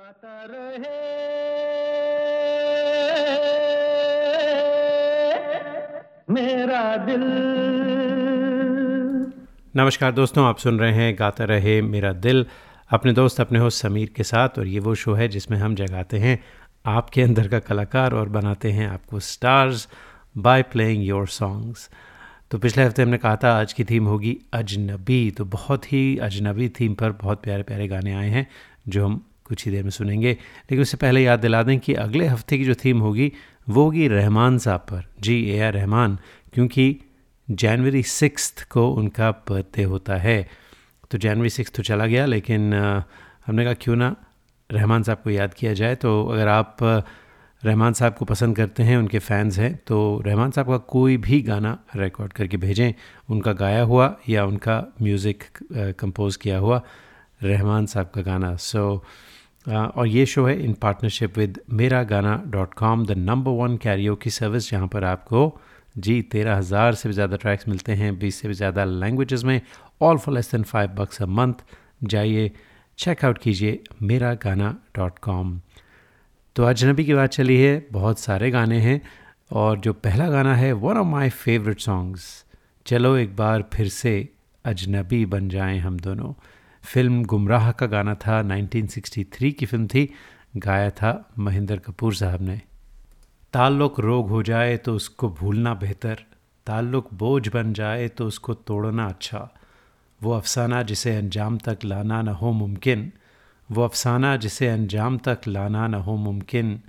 गाता रहे। मेरा दिल। नमस्कार दोस्तों, आप सुन रहे हैं गाता रहे मेरा दिल। अपने दोस्त, अपने होस्ट समीर के साथ, और ये वो शो है जिसमें हम जगाते हैं आपके अंदर का कलाकार और बनाते हैं आपको stars by playing your songs तो पिछले हफ़्ते हमने कहा था, आज की थीम होगी अजनबी। तो बहुत ही अजनबी थीम पर बहुत प्यारे प्यारे गाने आए हैं, जो हम कुछ ही देर में सुनेंगे। लेकिन उससे पहले याद दिला दें कि अगले हफ़्ते की जो थीम होगी वो होगी रहमान साहब पर। जी ए आर रहमान क्योंकि जनवरी सिक्स को उनका बर्थडे होता है। तो जनवरी सिक्स तो चला गया लेकिन हमने कहा क्यों ना रहमान साहब को याद किया जाए? तो अगर आप रहमान साहब को पसंद करते हैं उनके फ़ैन्स हैं तो रहमान साहब का कोई भी गाना रिकॉर्ड करके भेजें। उनका गाया हुआ या उनका म्यूज़िक कंपोज़ किया हुआ रहमान साहब का गाना। सो so, और ये शो है इन partnership with Mera Gaana dot com the number one Cairo की सर्विस जहाँ पर आपको जी तेरह हज़ार से भी ज़्यादा ट्रैक्स मिलते हैं, बीस से भी ज़्यादा लैंग्वेजेस में all for less than five bucks a month जाइए चेकआउट कीजिए मेरा गाना डॉट कॉम तो अजनबी की बात चली है, बहुत सारे गाने हैं, और जो पहला गाना है one of my favourite songs चलो एक बार फिर से अजनबी बन जाएँ हम दोनों। फ़िल्म गुमराह का गाना था 1963 की फ़िल्म थी, गाया था महेंद्र कपूर साहब ने। ताल्लुक रोग हो जाए तो उसको भूलना बेहतर, ताल्लुक बोझ बन जाए तो उसको तोड़ना अच्छा। वो अफसाना जिसे अंजाम तक लाना ना हो मुमकिन, वो अफसाना जिसे अंजाम तक लाना न हो मुमकिन,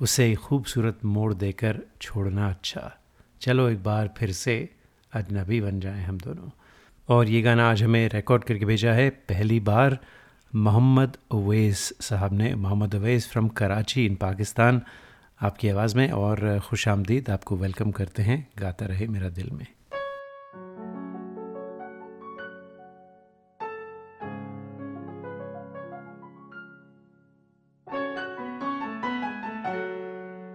उसे खूबसूरत मोड़ देकर छोड़ना अच्छा। चलो एक बार फिर से अजनबी बन जाएँ हम दोनों। और ये गाना आज हमें रिकॉर्ड करके भेजा है। पहली बार मोहम्मद अवैस साहब ने, मोहम्मद अवैस फ्रॉम कराची इन पाकिस्तान। आपकी आवाज़ में और खुश आमदीद, आपको वेलकम करते हैं। गाता रहे मेरा दिल में।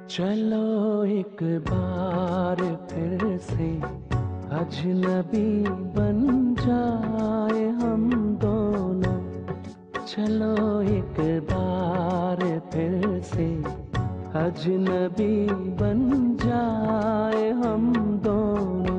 चलो एक बार फिर से अजनबी बन जाए हम दोनों। चलो एक बार फिर से। अजनबी बन जाए हम दोनों।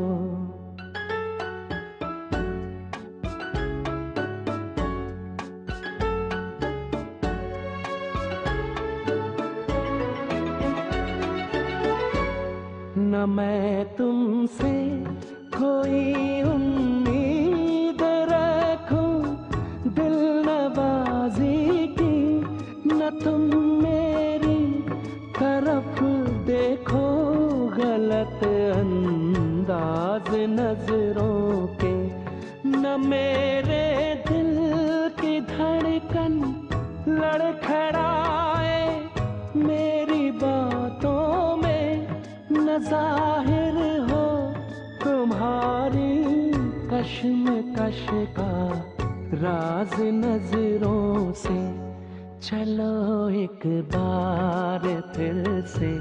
न मैं तुमसे कोई कश्म कश का राज नज़रों से चलो एक बार फिर से।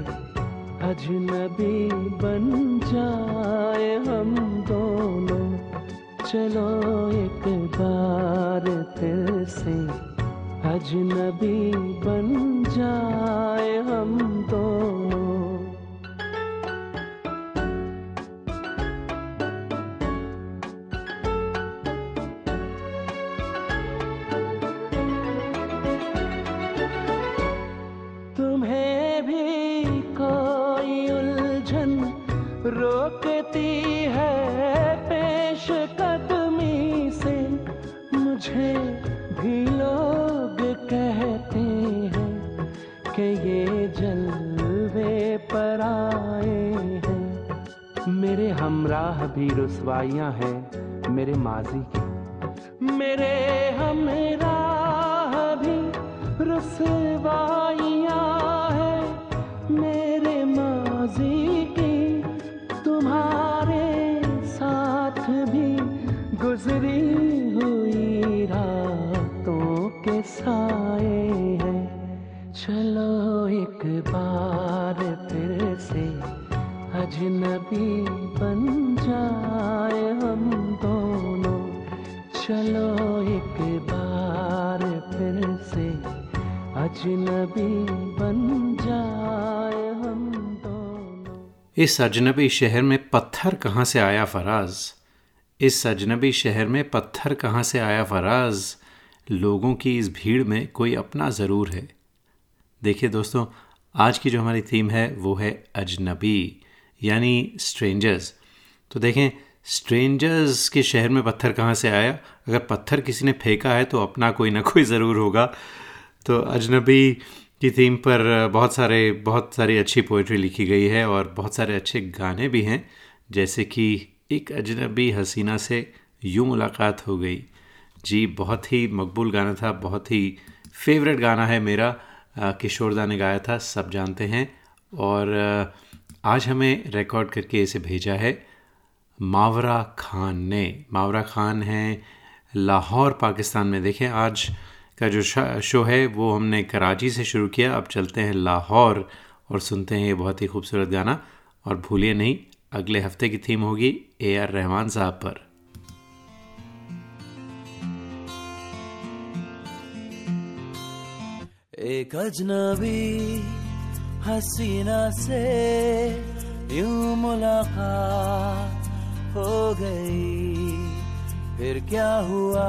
अजनबी बन जाए हम दोनों। चलो एक बार फिर से। अजनबी बन जाए हम दोनों। रसवाइयाँ हैं मेरे माजी की। इस अजनबी शहर में पत्थर कहाँ से आया फराज? इस अजनबी शहर में पत्थर कहाँ से आया फराज? लोगों की इस भीड़ में कोई अपना ज़रूर है। देखिए दोस्तों, आज की जो हमारी थीम है, वो है अजनबी, यानी स्ट्रेंजर्स तो देखें स्ट्रेंजर्स के शहर में पत्थर कहाँ से आया? अगर पत्थर किसी ने फेंका है तो अपना कोई ना कोई ज़रूर होगा। तो अजनबी की थीम पर बहुत सारे, बहुत सारी अच्छी पोइट्री लिखी गई है और बहुत सारे अच्छे गाने भी हैं, जैसे कि एक अजनबी हसीना से यूँ मुलाकात हो गई। जी, बहुत ही मकबूल गाना था, बहुत ही फेवरेट गाना है मेरा। किशोरदा ने गाया था, सब जानते हैं। और आज हमें रिकॉर्ड करके इसे भेजा है मावरा खान ने। मावरा खान हैं, लाहौर, पाकिस्तान में। देखें, आज का जो शो है, वो हमने कराची से शुरू किया। अब चलते हैं लाहौर और सुनते हैं ये बहुत ही खूबसूरत गाना। और भूलिए नहीं, अगले हफ़्ते की थीम होगी ए आर रहमान साहब पर। एक अजनबी हसीना से यूँ मुलाकात हो गई, फिर क्या हुआ?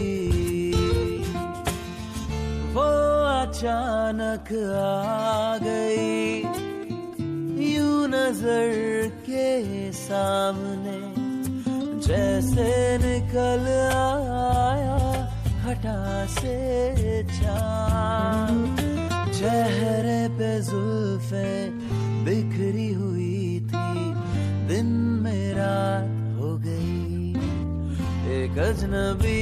वो अचानक आ गई। यू नज़र के सामने जैसे निकल आया हटा से चाँद। चेहरे पे जुल्फे बिखरी हुई थी, दिन में रात हो गई। एक अजनबी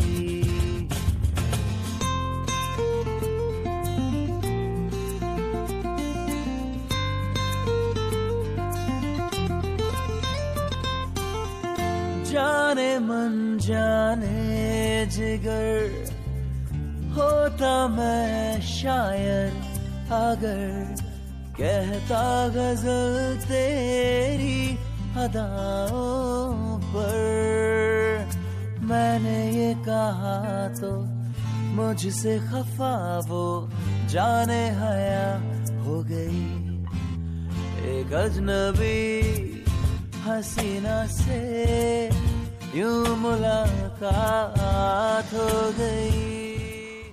जाने मन जाने जिगर। होता मैं शायर अगर कहता गज़ल तेरी अदाओं पर। मैंने ये कहा तो मुझसे खफा वो जाने हया हो गई। एक अजनबी हसीना से यूँ मुलाकात हो गई।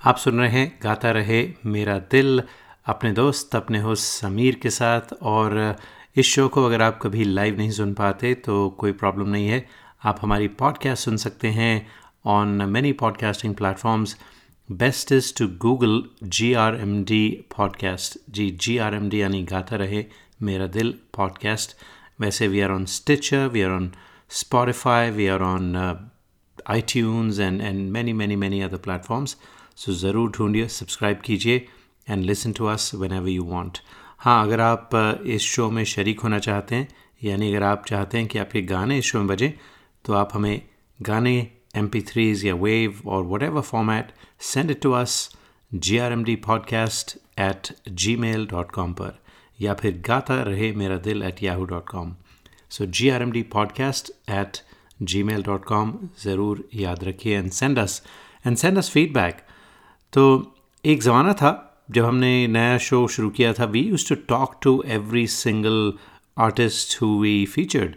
आप सुन रहे हैं, गाता रहे मेरा दिल, अपने दोस्त, अपने होस्ट समीर के साथ। और इस शो को अगर आप कभी लाइव नहीं सुन पाते तो कोई प्रॉब्लम नहीं है। आप हमारी पॉडकास्ट सुन सकते हैं on many podcasting platforms best is to Google G R M D podcast G G R M D यानी गाता रहे मेरा दिल पॉडकास्ट वैसे we are on Stitcher we are on Spotify we are on iTunes and and many many many other platforms so ज़रूर ढूंढिए subscribe कीजिए and listen to us whenever you want हाँ अगर आप uh, इस शो में शरीक होना चाहते हैं यानी अगर आप चाहते हैं कि आपके गाने इस शो में बजें तो आप हमें गाने एम पी थ्रीज़ या वेव और whatever format send it to us G R M D podcast at Gmail dot com पर। या फिर Gaata Rahe Mera Dil at Yahoo dot com so G R M D podcast at Gmail dot com ज़रूर याद रखिए and send us and send us feedback तो एक ज़माना था जब हमने नया शो शुरू किया था। We use to talk to every single artist who we featured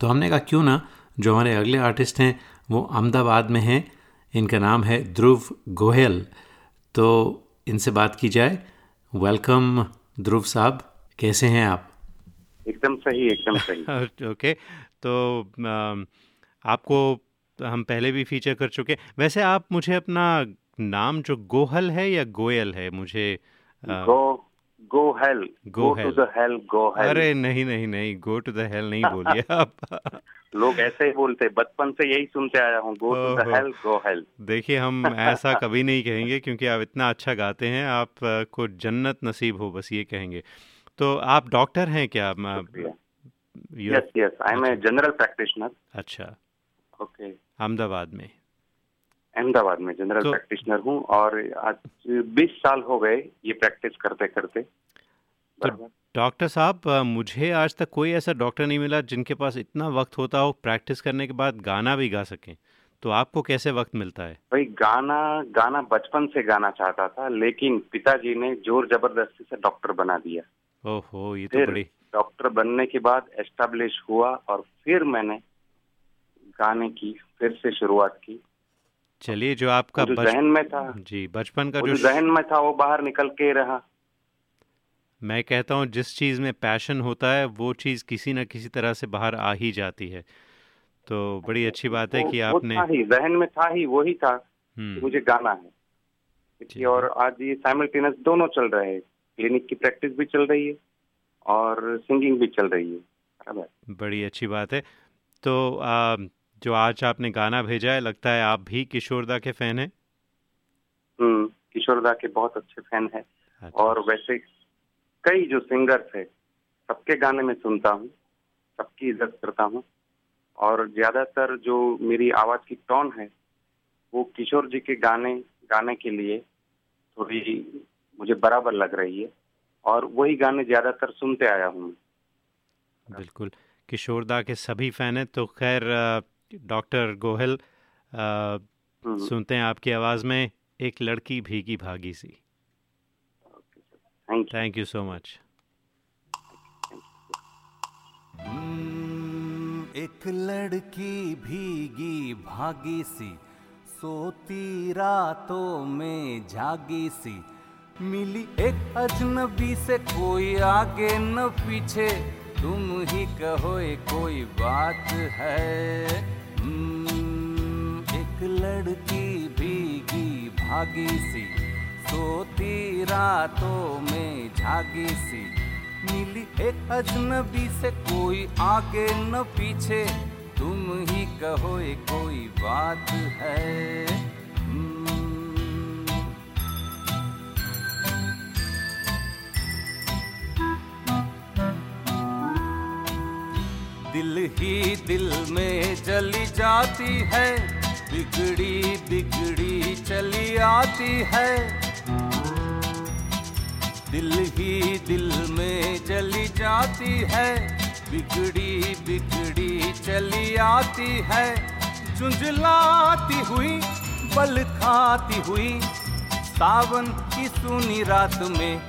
तो हमने कहा, क्यों ना? जो हमारे अगले आर्टिस्ट हैं, वो अहमदाबाद में हैं। इनका नाम है ध्रुव गोयल तो इनसे बात की जाए। वेलकम ध्रुव साहब कैसे हैं आप? एकदम सही एकदम सही। ओके तो आपको हम पहले भी फीचर कर चुके वैसे आप मुझे अपना नाम जो गोहल है या गोयल है मुझे go go hell go to the hell go hell अरे नहीं नहीं नहीं गो टू द हेल नहीं बोलिए आप। लोग ऐसे ही बोलते बचपन से यही सुनते आया हूँ go to the hell go hell देखिए हम ऐसा कभी नहीं कहेंगे क्योंकि आप इतना अच्छा गाते हैं आप को जन्नत नसीब हो बस ये कहेंगे। तो आप डॉक्टर हैं क्या? Yes yes I am a general practitioner अच्छा। ओके अहमदाबाद में। अहमदाबाद में जनरल तो, प्रैक्टिशनर हूँ और आज 20 साल हो गए ये प्रैक्टिस करते करते। तो डॉक्टर साहब मुझे आज तक कोई ऐसा डॉक्टर नहीं मिला जिनके पास इतना वक्त होता हो प्रैक्टिस करने के बाद गाना भी गा सकें। तो आपको कैसे वक्त मिलता है? भाई गाना गाना बचपन से गाना चाहता था लेकिन पिताजी ने ज़ोर ज़बरदस्ती से डॉक्टर बना दिया। ओहो ये तो बड़ी डॉक्टर बनने के बाद एस्टेब्लिश हुआ और फिर मैंने गाने की फिर से शुरुआत की। चलिए जो आपका जो बच... जहन में था। जी बचपन का जो जहन में था वो बाहर निकल के रहा। मैं कहता हूँ जिस चीज़ में पैशन होता है वो चीज़ किसी न किसी तरह से बाहर आ ही जाती है। तो बड़ी अच्छी बात है कि आपने ही जहन में था ही वही था हम्म। मुझे गाना है। और आज ये साइमल्टेनियस दोनों चल रहे हैं। क्लिनिक की प्रैक्टिस भी चल रही है और सिंगिंग भी चल रही है। बड़ी अच्छी बात है। तो आ, जो आज आपने गाना भेजा है लगता है आप भी किशोरदा के फ़ैन हैं? हम्म किशोरदा के बहुत अच्छे फ़ैन हैं। अच्छा। और वैसे कई जो सिंगर्स है सबके गाने में सुनता हूँ सबकी इज़्ज़त करता हूँ। और ज़्यादातर जो मेरी आवाज़ की टोन है वो किशोर जी के गाने गाने के लिए थोड़ी मुझे बराबर लग रही है। और वही गाने ज़्यादातर सुनते आया हूँ बिल्कुल। किशोरदा के सभी फ़ैन हैं तो खैर डॉक्टर गोहल हम्म। सुनते हैं आपकी आवाज़ में एक लड़की भीगी भागी सी। थैंक यू सो मच एक लड़की भीगी भागी सी सोती रातों में जागी सी। मिली एक अजनबी से कोई आगे न पीछे तुम ही कहो कोई बात है। एक लड़की भीगी भागी सी, सोती रातों में झागी सी। मिली एक अजनबी से कोई आगे न पीछे, तुम ही कहो ये कोई बात है। दिल ही दिल में जली जाती है बिगड़ी बिगड़ी चली आती है। दिल ही दिल में जली जाती है। बिगड़ी बिगड़ी चली आती है। चुंझलाती हुई, बल खाती हुई, सावन की सुनी रात में।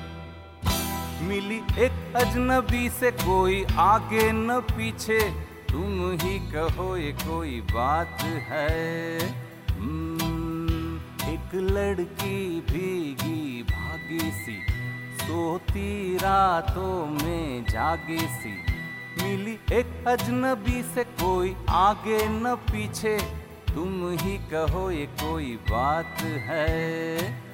मिली एक अजनबी से कोई आगे न पीछे। तुम ही कहो ये कोई बात है। हम्म, एक लड़की भीगी भागी सी सोती रातों में जागी सी। मिली एक अजनबी से कोई आगे न पीछे तुम ही कहो ये कोई बात है।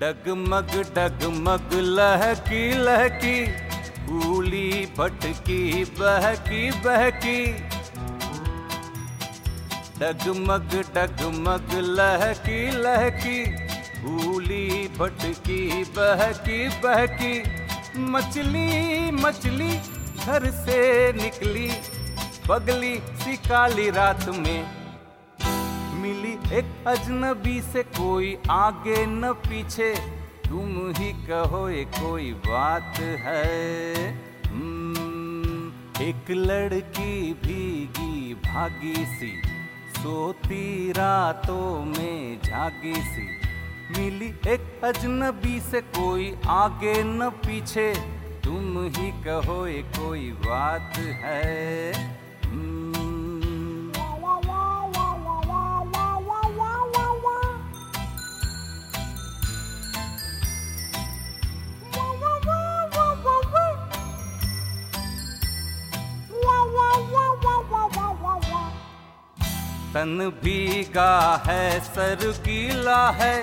डगमग डगमग, लहकी लहकी भूली भटकी, बहकी बहकी। डगमग डगमग, लहकी लहकी भूली भटकी, बहकी बहकी। मछली मछली घर से निकली बगली सी काली रात में। मिली एक अजनबी से कोई आगे न पीछे। तुम ही कहो ये कोई बात है। हम्म, एक लड़की भीगी भागी सी सोती रातों में जागी सी। मिली एक अजनबी से कोई आगे न पीछे। तुम ही कहो ये कोई बात है। तन भीगा है सर गीला है,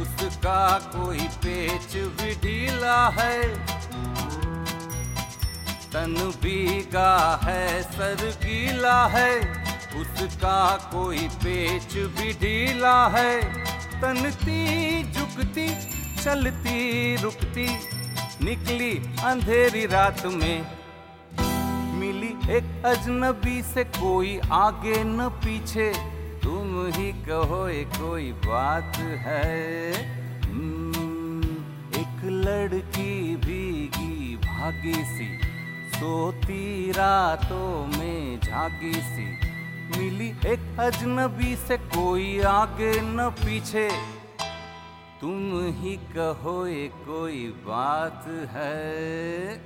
उसका कोई पेच भी ढीला है। तन भीगा है सर गीला है, उसका कोई पेच भी ढीला है। तनती, झुकती, चलती, रुकती, निकली अंधेरी रात में एक अजनबी से कोई आगे न पीछे तुम ही कहो एक कोई बात है। हम्म, एक लड़की भीगी भागी सी सोती रातों में झागी सी। मिली एक अजनबी से कोई आगे न पीछे तुम ही कहो ये कोई बात है।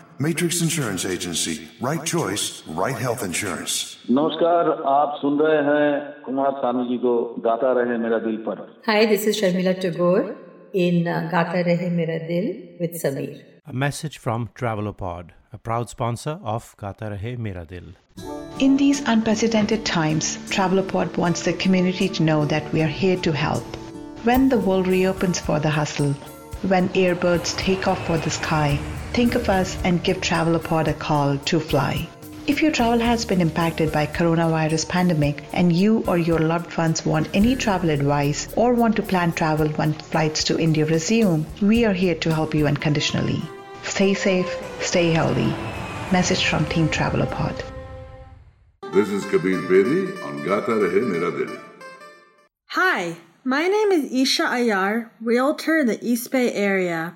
Matrix Insurance Agency. Right choice, right health insurance. नमस्कार आप सुन रहे हैं कुमार सानू जी को गाता रहे मेरा दिल पर Hi, this is Sharmila Tagore in uh, Gata Rahe Mera Dil with Sameer. A message from Travelopod, a proud sponsor of Gata Rahe Mera Dil. In these unprecedented times, Travelopod wants the community to know that we are here to help. When the world reopens for the hustle, when airbirds take off for the sky, think of us and give Travelopod a call to fly. If your travel has been impacted by coronavirus pandemic and you or your loved ones want any travel advice or want to plan travel when flights to India resume, we are here to help you unconditionally. Stay safe, stay healthy. Message from Team Travelopod. This is Kabir Bedi on Gata Rahe Mera Dil. Hi, my name is Isha Ayar, realtor in the East Bay area.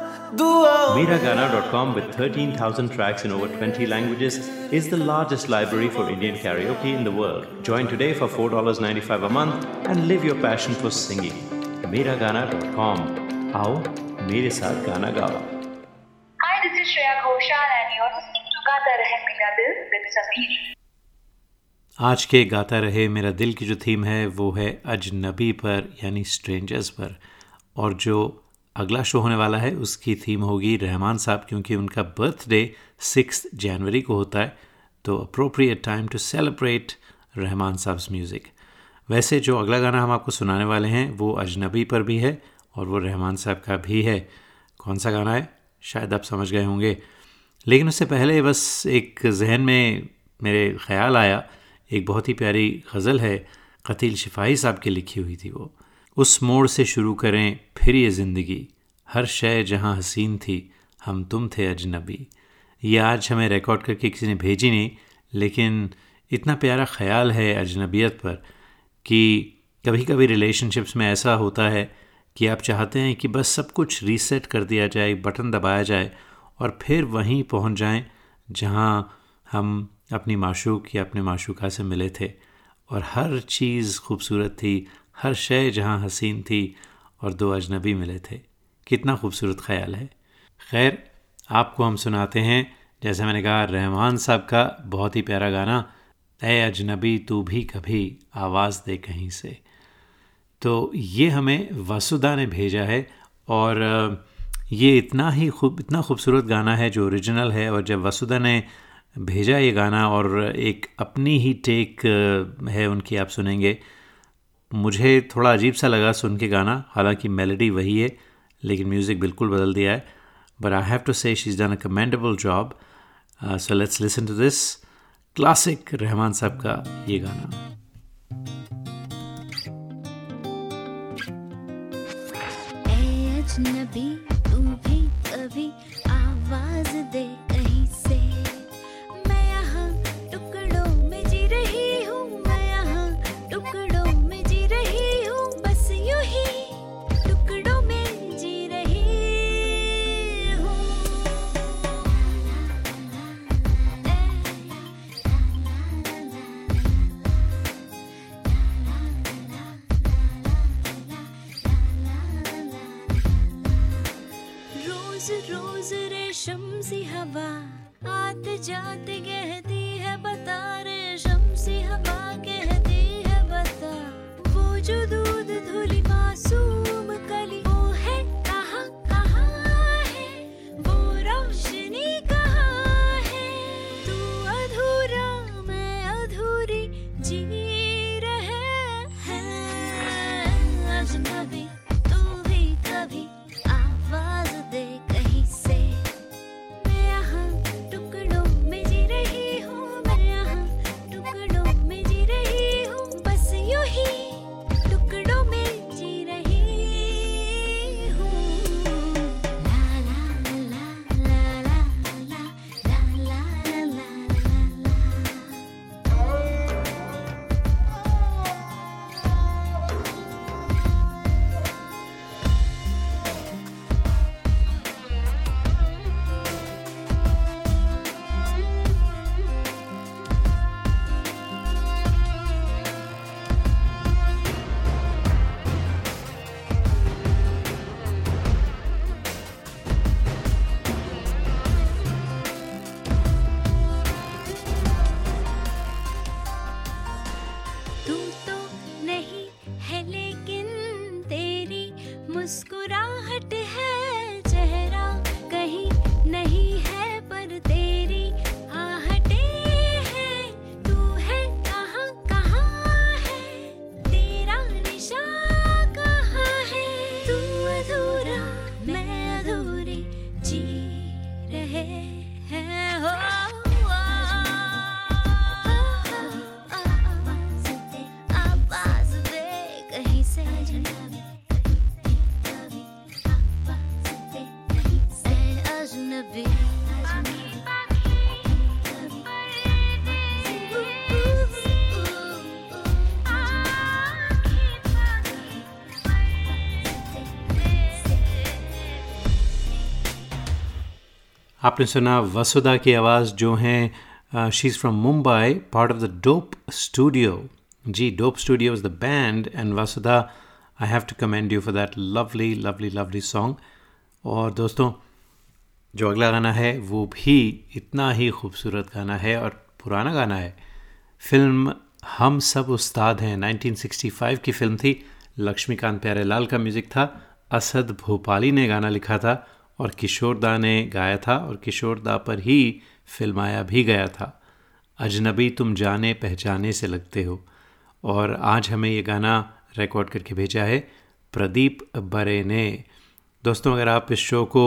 Miragana.com with 13,000 tracks in over 20 languages is the largest library for Indian karaoke in the world. Join today for $4.95 a month and live your passion for singing. Miragana.com. आओ मेरे साथ गाना गाओ Hi, this is Shreya Ghoshal and you're listening to Gata Rahe Mera Dil with Sameer. आज के गाता रहे मेरा दिल की जो थीम है वो है अजनबी पर यानी स्ट्रेंजर्स पर और जो अगला शो होने वाला है। उसकी थीम होगी रहमान साहब, क्योंकि उनका बर्थडे सिक्स जनवरी को होता है। तो appropriate time to celebrate Rahman साहब्स music वैसे जो अगला गाना हम आपको सुनाने वाले हैं, वो अजनबी पर भी है और वो रहमान साहब का भी है। कौन सा गाना है? शायद आप समझ गए होंगे। लेकिन उससे पहले बस एक जहन में मेरे ख्याल आया, एक बहुत ही प्यारी गज़ल है, कतील शिफाही साहब की लिखी हुई थी वो। उस मोड़ से शुरू करें फिर ये ज़िंदगी। हर शय जहाँ हसीन थी, हम तुम थे अजनबी। ये आज हमें रिकॉर्ड करके किसी ने भेजी नहीं, लेकिन इतना प्यारा ख्याल है अजनबियत पर कि कभी कभी रिलेशनशिप्स में ऐसा होता है कि आप चाहते हैं कि बस सब कुछ रीसेट कर दिया जाए, बटन दबाया जाए और फिर वहीं पहुँच जाएँ जहाँ हम अपनी माशूक या अपने माशूका से मिले थे। और हर चीज़ खूबसूरत थी हर शय जहाँ हसीन थी और दो अजनबी मिले थे। कितना खूबसूरत ख्याल है। खैर, आपको हम सुनाते हैं, जैसे मैंने कहा, रहमान साहब का बहुत ही प्यारा गाना ए अजनबी, तू भी कभी आवाज़ दे कहीं से। तो ये हमें वसुदा ने भेजा है और ये इतना ही खूब, इतना खूबसूरत गाना है जो ओरिजिनल है और जब वसुदा ने भेजा ये गाना और एक अपनी ही टेक है, उनकी आप सुनेंगे मुझे थोड़ा अजीब सा लगा सुन के गाना, हालाँकि मेलोडी वही है, लेकिन म्यूज़िक बिल्कुल बदल दिया है। But I have to say she is done a commendable job so let's listen to this classic Rahman साहब का ये गाना नबी तू भी कभी आवाज़ दे। रोज रोज रेशम सी हवा आते जाते कहती है बता रेशम सी हवा कहती है बता। वो जो आपने सुना वसुधा की आवाज़ जो हैं she is from Mumbai part of the dope studio ji dope studio is the band and Vasudha I have to commend you for that lovely lovely lovely song और दोस्तों, जो अगला गाना है, वो भी इतना ही खूबसूरत गाना है और पुराना गाना है। फ़िल्म हम सब उस्ताद हैं 1965 की फ़िल्म थी। लक्ष्मीकांत प्यारेलाल का म्यूज़िक था। असद भोपाली ने गाना लिखा था। और किशोर दा ने गाया था और किशोर दा पर ही फिल्माया भी गया था। अजनबी तुम जाने पहचाने से लगते हो। और आज हमें ये गाना रिकॉर्ड करके भेजा है प्रदीप बरे ने। दोस्तों, अगर आप इस शो को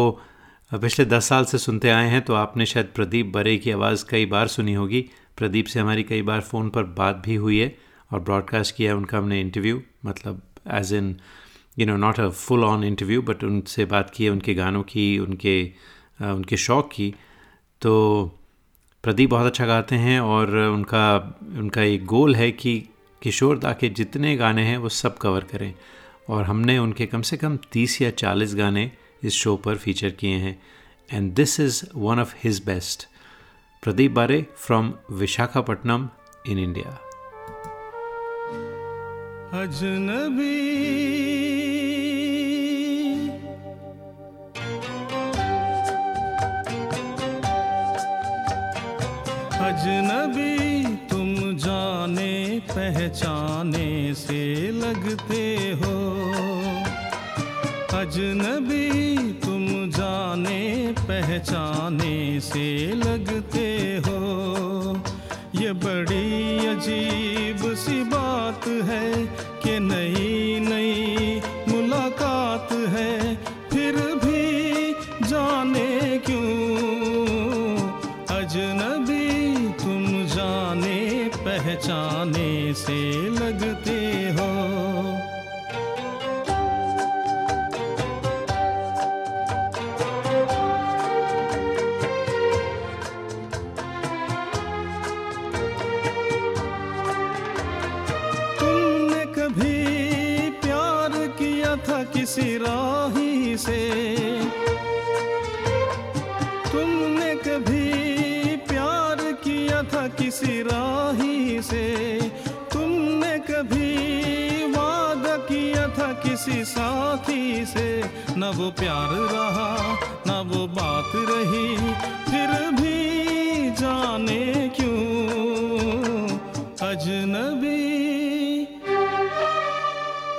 पिछले दस साल से सुनते आए हैं तो आपने शायद प्रदीप बरे की आवाज़ कई बार सुनी होगी। प्रदीप से हमारी कई बार फ़ोन पर बात भी हुई है और ब्रॉडकास्ट किया है उनका हमने इंटरव्यू मतलब as in you know not a full on interview but उनसे बात की, उनके गानों की, उनके उनके शौक़ की। तो प्रदीप बहुत अच्छा गाते हैं और उनका उनका एक गोल है कि किशोर दा के जितने गाने हैं वो सब कवर करें। और हमने उनके कम से कम तीस या चालीस गाने इस शो पर फीचर किए हैं। And this is one of his best Pradeep Bare from Visakhapatnam in India अजनबी अजनबी तुम जाने पहचाने से लगते हो। अजनबी तुम जाने पहचाने से लगते किसी साथी से न वो प्यार रहा, न वो बात रही। फिर भी जाने क्यों अजनबी?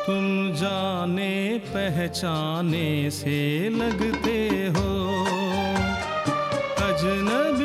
तुम जाने पहचाने से लगते हो अजनबी।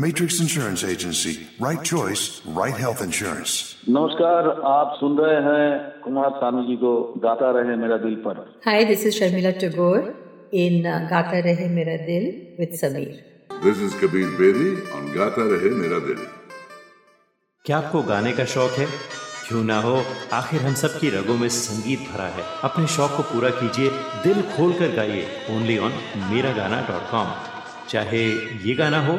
Matrix insurance agency right choice right health insurance नमस्कार आप सुन रहे हैं कुमार सानू जी को गाता रहे मेरा दिल पर। Hi this is Sharmila Tagore in Gaata Rahe Mera Dil with Sameer this is Kabir Bedi on Gaata Rahe Mera दिल क्या आपको गाने का शौक है? क्यों ना हो आखिर हम सब की रगों में संगीत भरा है। अपने शौक को पूरा कीजिए दिल खोल कर गाइए। ओनली ऑन मेरा गाना डॉट कॉम चाहे ये गाना हो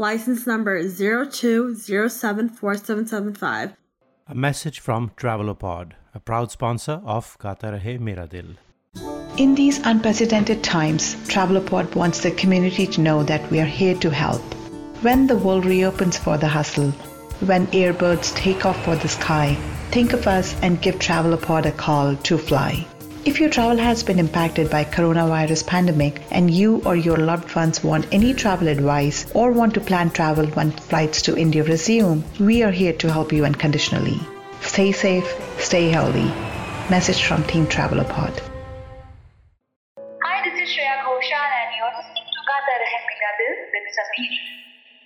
License number 02074775. A message from Travelopod, a proud sponsor of Gata Rahe Mera Dil. In these unprecedented times, Travelopod wants the community to know that we are here to help. When the world reopens for the hustle, when airbirds take off for the sky, think of us and give Travelopod a call to fly. If your travel has been impacted by coronavirus pandemic and you or your loved ones want any travel advice or want to plan travel when flights to India resume, we are here to help you unconditionally. Stay safe, stay healthy. Message from Team Travelopod. Hi, this is Shreya Ghoshal and you're listening to Gata Rahe Mera Dil with Sameer.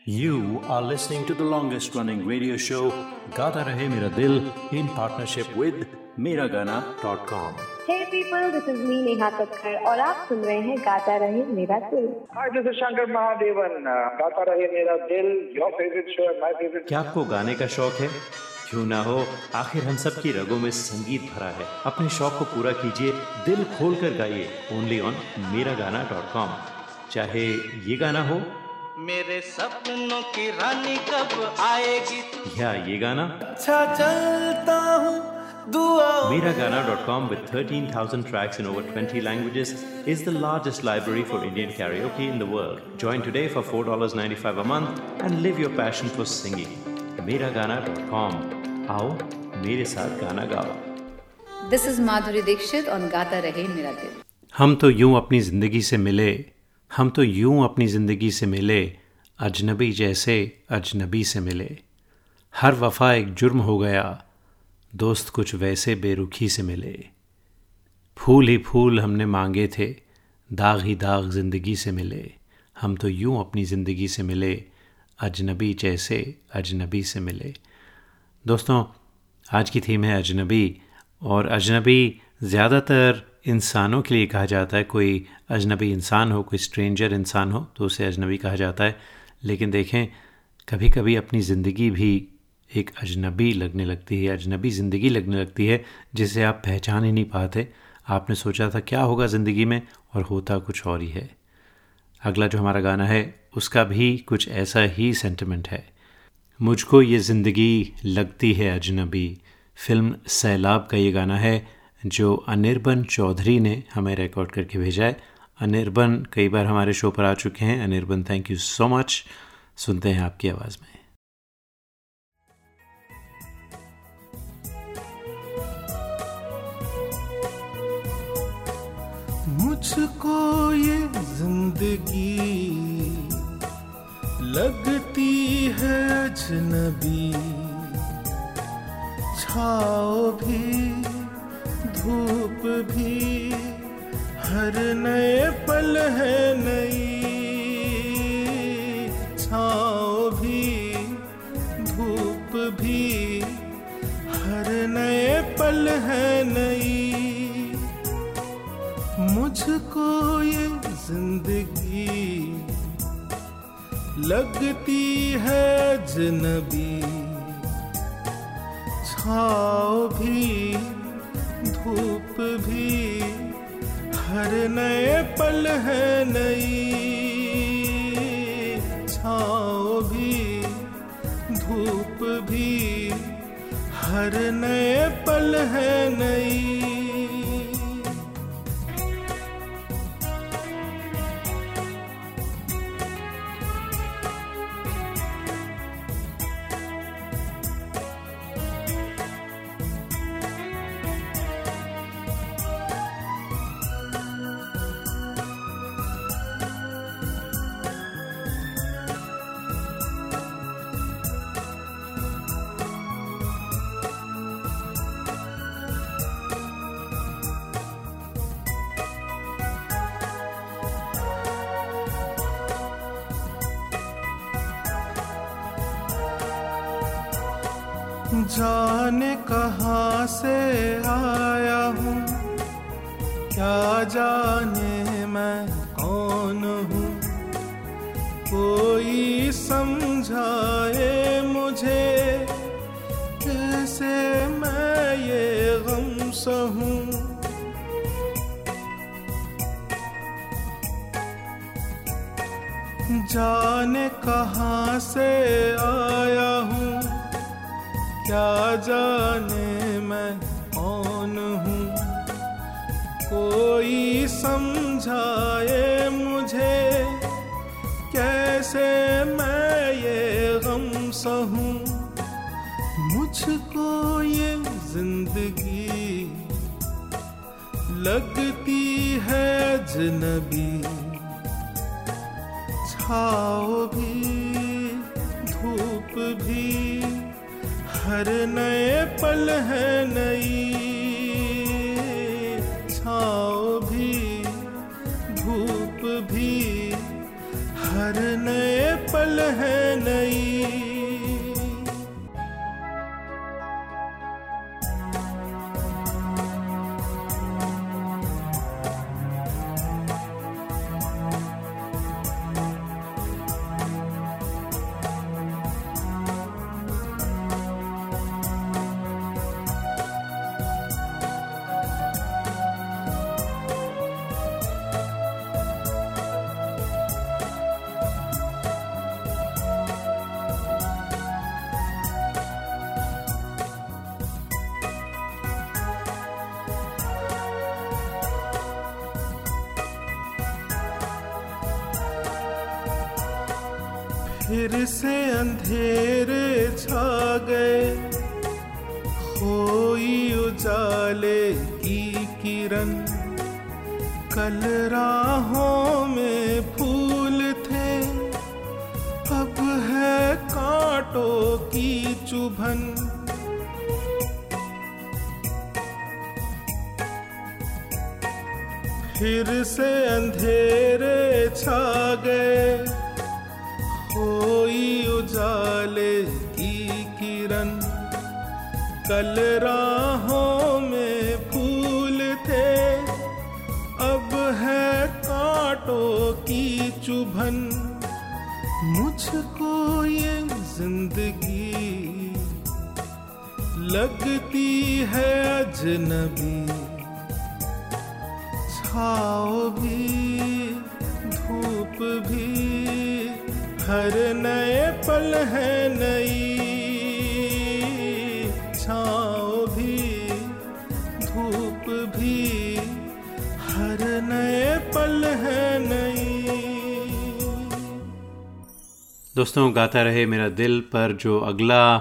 You are listening to the longest running radio show, Gata Rahe Mera Dil, in partnership with Miragana.com. Hey people, this is me Neha Kakkar और आप सुन रहे हैं गाता रहे मेरा दिल। Hi, this is Shankar Mahadevan. Uh, गाता रहे मेरा दिल, your favorite show my favorite. क्या आपको गाने का शौक है? क्यों ना हो आखिर हम सब की रगों में संगीत भरा है। अपने शौक को पूरा कीजिए दिल खोल कर गाइए ओनली ऑन मेरा गाना डॉट कॉम। चाहे ये गाना हो। मेरे सपनों की रानी कब आएगी? या ये गाना। अच्छा चलता हूँ। Miragana.com with 13,000 tracks in over 20 languages is the largest library for Indian karaoke in the world. Join today for $4.95 a month and live your passion for singing. Miragana.com. आओ मेरे साथ गाना गाओ This is Madhuri Dixit on Gata Rahe Mera Dil. हम तो यूँ अपनी ज़िंदगी से मिले हम तो यूँ अपनी ज़िंदगी से मिले अजनबी जैसे अजनबी से मिले हर वफा एक जुर्म हो गया दोस्त कुछ वैसे बेरुखी से मिले। फूल ही फूल हमने मांगे थे, दाग ही दाग ज़िंदगी से मिले। हम तो यूँ अपनी ज़िंदगी से मिले, अजनबी जैसे अजनबी से मिले। दोस्तों, आज की थीम है अजनबी, और अजनबी ज़्यादातर इंसानों के लिए कहा जाता है। कोई अजनबी इंसान हो, कोई स्ट्रेंजर इंसान हो तो उसे अजनबी कहा जाता है। लेकिन देखें कभी कभी अपनी ज़िंदगी भी एक अजनबी लगने लगती है, अजनबी ज़िंदगी लगने लगती है, जिसे आप पहचान ही नहीं पाते। आपने सोचा था क्या होगा ज़िंदगी में और होता कुछ और ही है। अगला जो हमारा गाना है, उसका भी कुछ ऐसा ही सेंटिमेंट है। मुझको ये ज़िंदगी लगती है अजनबी। फ़िल्म सैलाब का ये गाना है, जो अनिर्बन चौधरी ने हमें रिकॉर्ड करके भेजा है। अनिर्बन कई बार हमारे शो पर आ चुके हैं। Anirban thank you so much सुनते हैं आपकी आवाज़ में। मुझको ये ज़िंदगी लगती है अजनबी। छाओ भी, धूप भी, हर नए पल है नई। छाओ भी, धूप भी, हर नए पल है नई। मुझको ये ज़िंदगी लगती है जनबी। छाओ भी, धूप भी, हर नए पल है नई। छाओ भी, धूप भी, हर नए पल है नई। सहूँ जाने कहाँ से आया हूँ, क्या जाने मैं कौन हूँ। कोई समझाए मुझे, कैसे मैं ये गम सहूँ मुझको ये ज़िंदगी लगती है अजनबी छाओ भी धूप भी, हर नए पल है नई। छाओ भी धूप भी, हर नए पल है नई। की किरण कल राहों में फूल थे। अब है कांटों की चुभन। फिर से अंधेरे छा गए। कोई उजाले की किरण कल राहों कांटों की चुभन, मुझको ये ज़िंदगी लगती है अजनबी। छाओ भी, धूप भी, हर नए पल है नई। दोस्तों, गाता रहे मेरा दिल पर जो अगला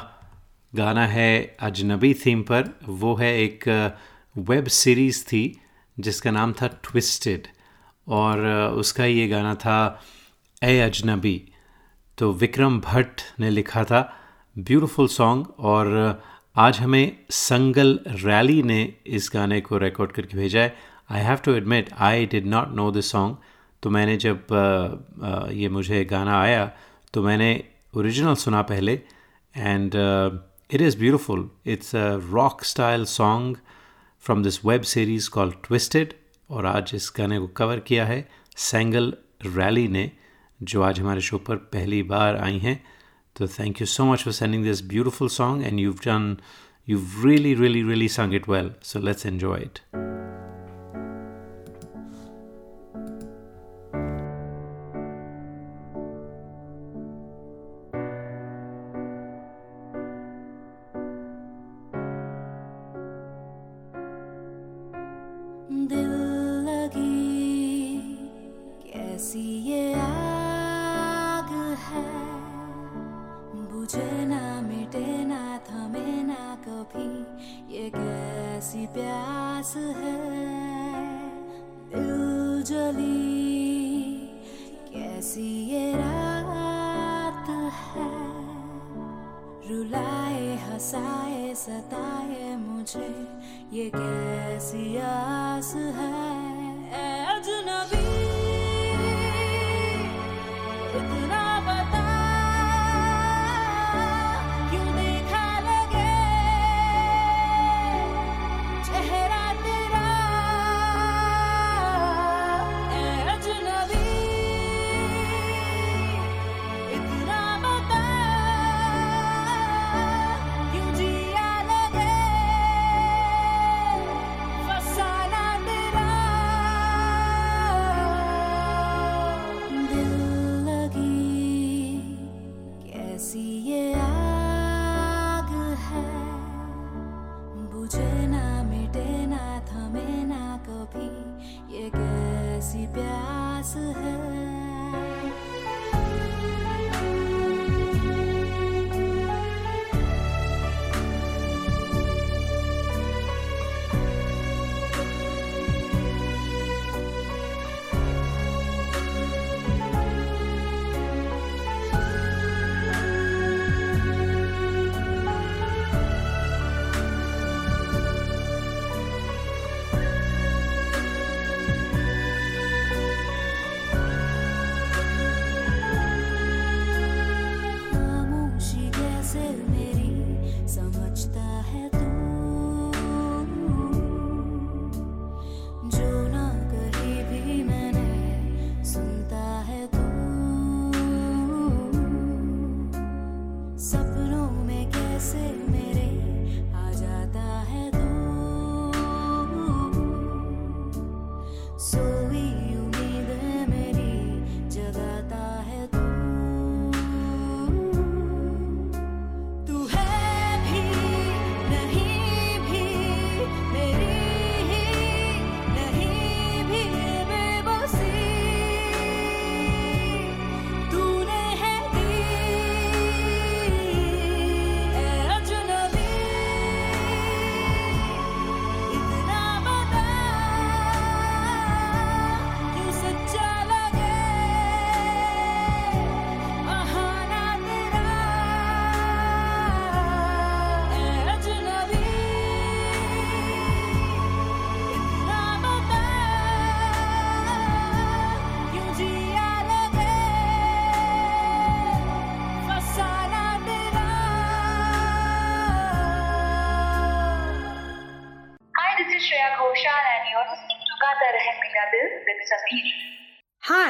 गाना है अजनबी थीम पर, वो है एक वेब सीरीज़ थी, जिसका नाम था ट्विस्टेड और उसका ये गाना था ए अजनबी। तो विक्रम भट्ट ने लिखा था ब्यूटीफुल सॉन्ग और आज हमें संगल रैली ने इस गाने को रिकॉर्ड करके भेजा है। I have to admit I did not know this song तो मैंने जब ये मुझे गाना आया तो मैंने ओरिजिनल सुना पहले and it is beautiful it's a rock style song from this web series call twisted और आज इस गाने को कवर किया है सेंगल रैली ने, जो आज हमारे शो पर पहली बार आई हैं। तो thank you so much for sending this beautiful song and you've done you've really really really sung it well. So let's enjoy it. प्यास है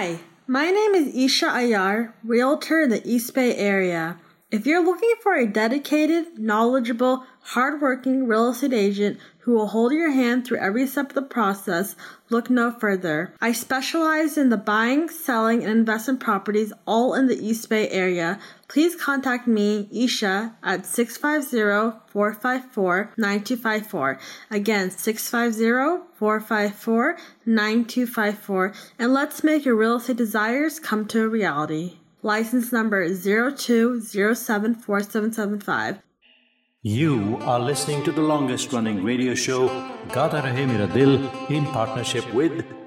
Hi, my name is Isha Ayar, realtor in the East Bay area. If you're looking for a dedicated, knowledgeable, hardworking real estate agent who will hold your hand through every step of the process, look no further. I specialize in the buying, selling, and investment properties all in the East Bay area. Please contact me, Isha, at 650-454-9254. Again, 650-454-9254. And let's make your real estate desires come to a reality. License number 02074775. You are listening to the longest running radio show, Gata Rahe Mera Dil, in partnership with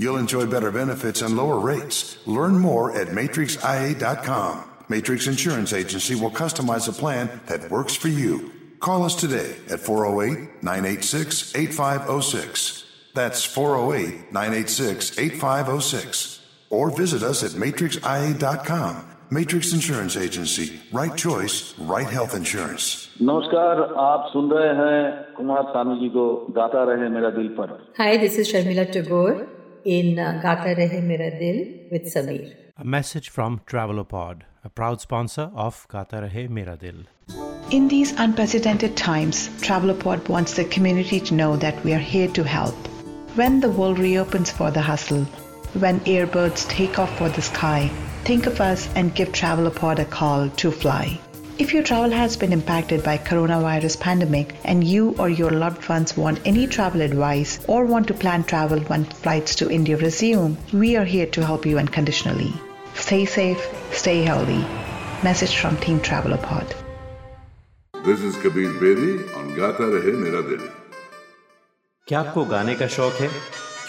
You'll enjoy better benefits and lower rates. Learn more at matrixia.com. Matrix Insurance Agency will customize a plan that works for you. Call us today at 408 986 8506. That's 408 986 8506. Or visit us at matrixia.com. Matrix Insurance Agency. Right choice, right health insurance. नमस्कार आप सुन रहे हैं कुमार सानू जी को गाता रहे मेरा दिल पर Hi, this is Sharmila Tagore in uh, Gata Rahe Mera Dil with Sameer. A message from Travelopod, a proud sponsor of Gata Rahe Mera Dil. In these unprecedented times, Travelopod wants the community to know that we are here to help. When the world reopens for the hustle, when airbirds take off for the sky, think of us and give Travelopod a call to fly. If your travel has been impacted by coronavirus pandemic and you or your loved ones want any travel advice or want to plan travel when flights to India resume, we are here to help you unconditionally. Stay safe, stay healthy. Message from Team Travelopod. This is Kabir Bedi on Gata Rahe Mera Dil. क्या आपको गाने का शौक है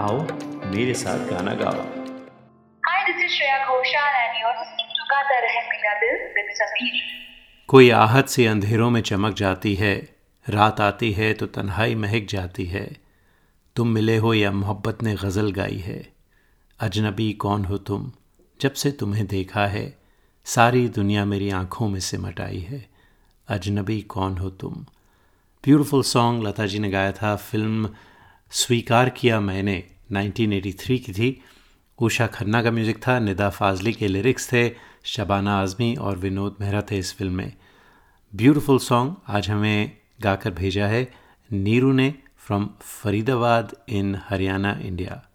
आओ मेरे साथ गाना गाओ। Hi, this is Shreya Ghoshal and you're listening to Gata Rahe Mera Dil with Sameer. कोई आहत से अंधेरों में चमक जाती है रात आती है तो तन्हाई महक जाती है। तुम मिले हो या मोहब्बत ने गज़ल गाई है। अजनबी कौन हो तुम? जब से तुम्हें देखा है सारी दुनिया मेरी आँखों में सिमट आई है। अजनबी कौन हो तुम? ब्यूटीफुल सॉन्ग लता जी ने गाया था फ़िल्म स्वीकार किया मैंने। 1983 की थी। उषा खन्ना का म्यूज़िक था। निदा फाजली के लिरिक्स थे। शबाना आज़मी और विनोद मेहरा थे इस फ़िल्म में। ब्यूटीफुल सॉन्ग आज हमें गाकर भेजा है। नीरू ने from Faridabad in Haryana, India.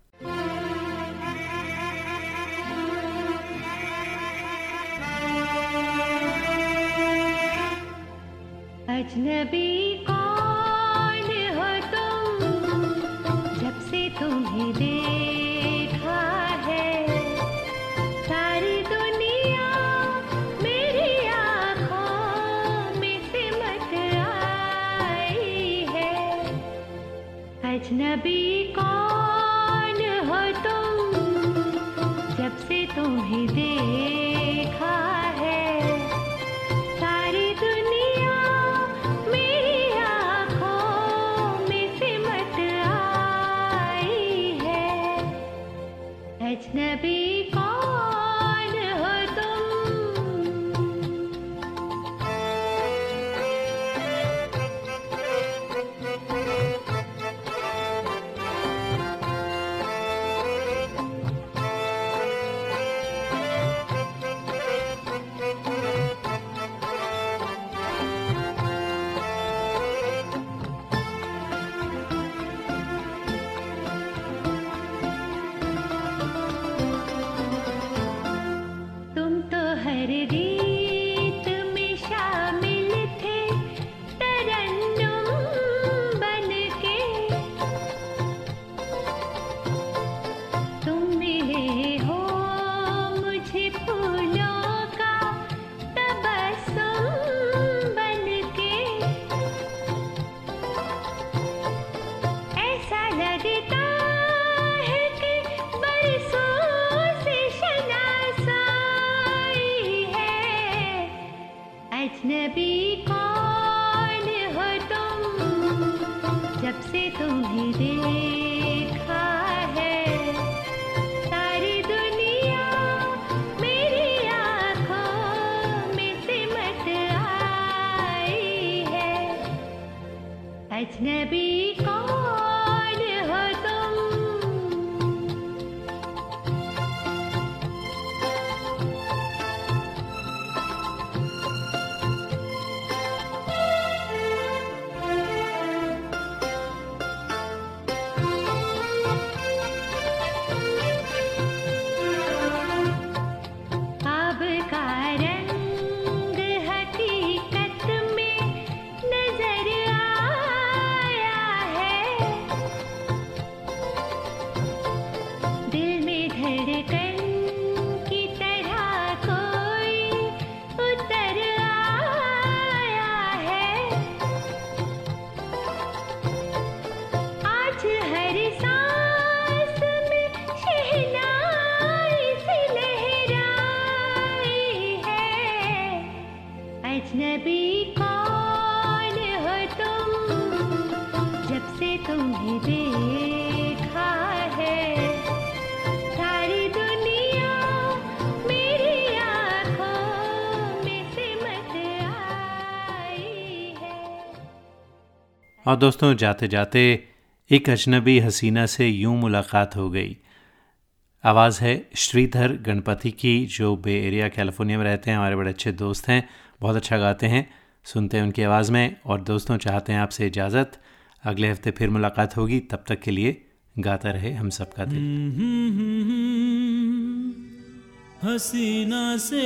से तुम्हें और दोस्तों जाते जाते एक अजनबी हसीना से यूँ मुलाकात हो गई। आवाज़ है श्रीधर गणपति की, जो बे एरिया, कैलिफ़ोर्निया में रहते हैं, हमारे बड़े अच्छे दोस्त हैं, बहुत अच्छा गाते हैं, सुनते हैं उनकी आवाज़ में। और दोस्तों, चाहते हैं आपसे इजाज़त, अगले हफ़्ते फिर मुलाकात होगी, तब तक के लिए गाता रहे हम सबका दिल। हसीना से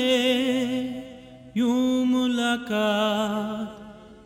यूँ मुलाकात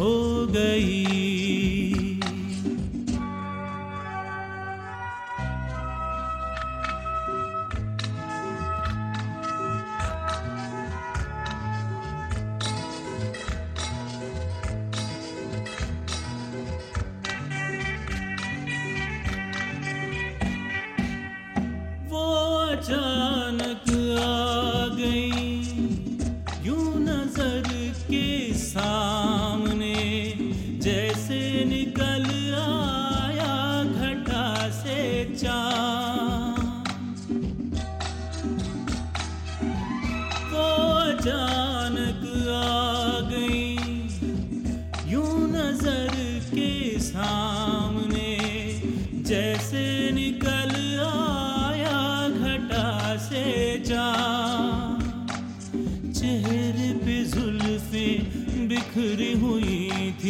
हो गई।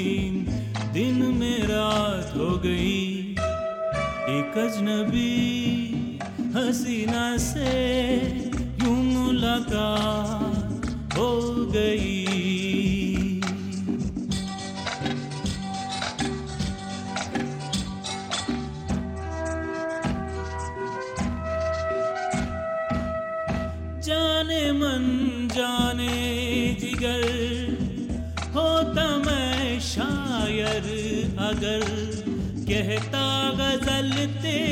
थी दिन में रात हो गई। एक अजनबी हसीना से यूँ मुलाकात हो गई। गज़ल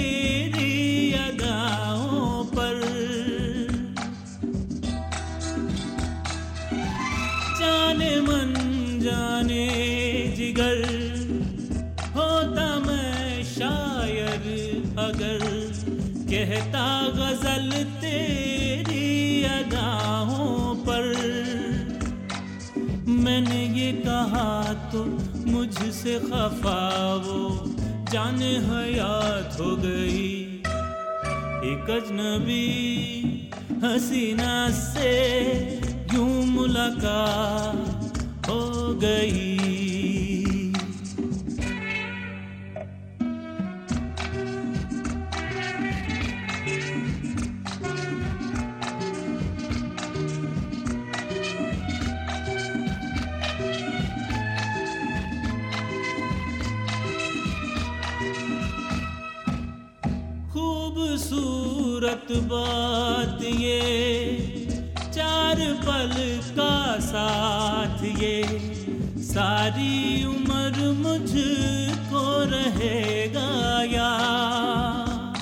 जाने हयात हो गई। एक अजनबी हसीना से यूँ मुलाकात हो गई। खूबसूरत बात ये, चार पल का साथ ये। सारी उम्र मुझको रहेगा याद।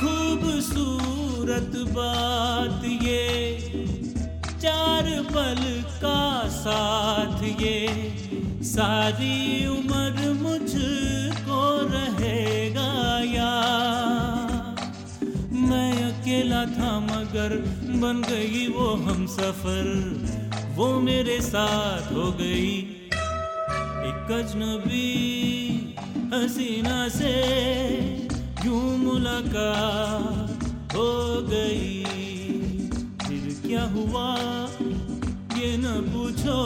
खूबसूरत बात ये, चार पल का साथ ये। सारी उम्र मुझको था मगर बन गई वो हम सफ़र। वो मेरे साथ हो गई। एक अजनबी हसीना से यूँ मुलाकात हो गई। फिर क्या हुआ? ये न पूछो,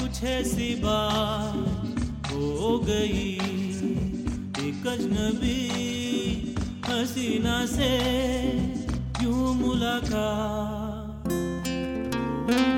कुछ ऐसी बात हो गई। एक अजनबी hasina se yumulaka. Thank.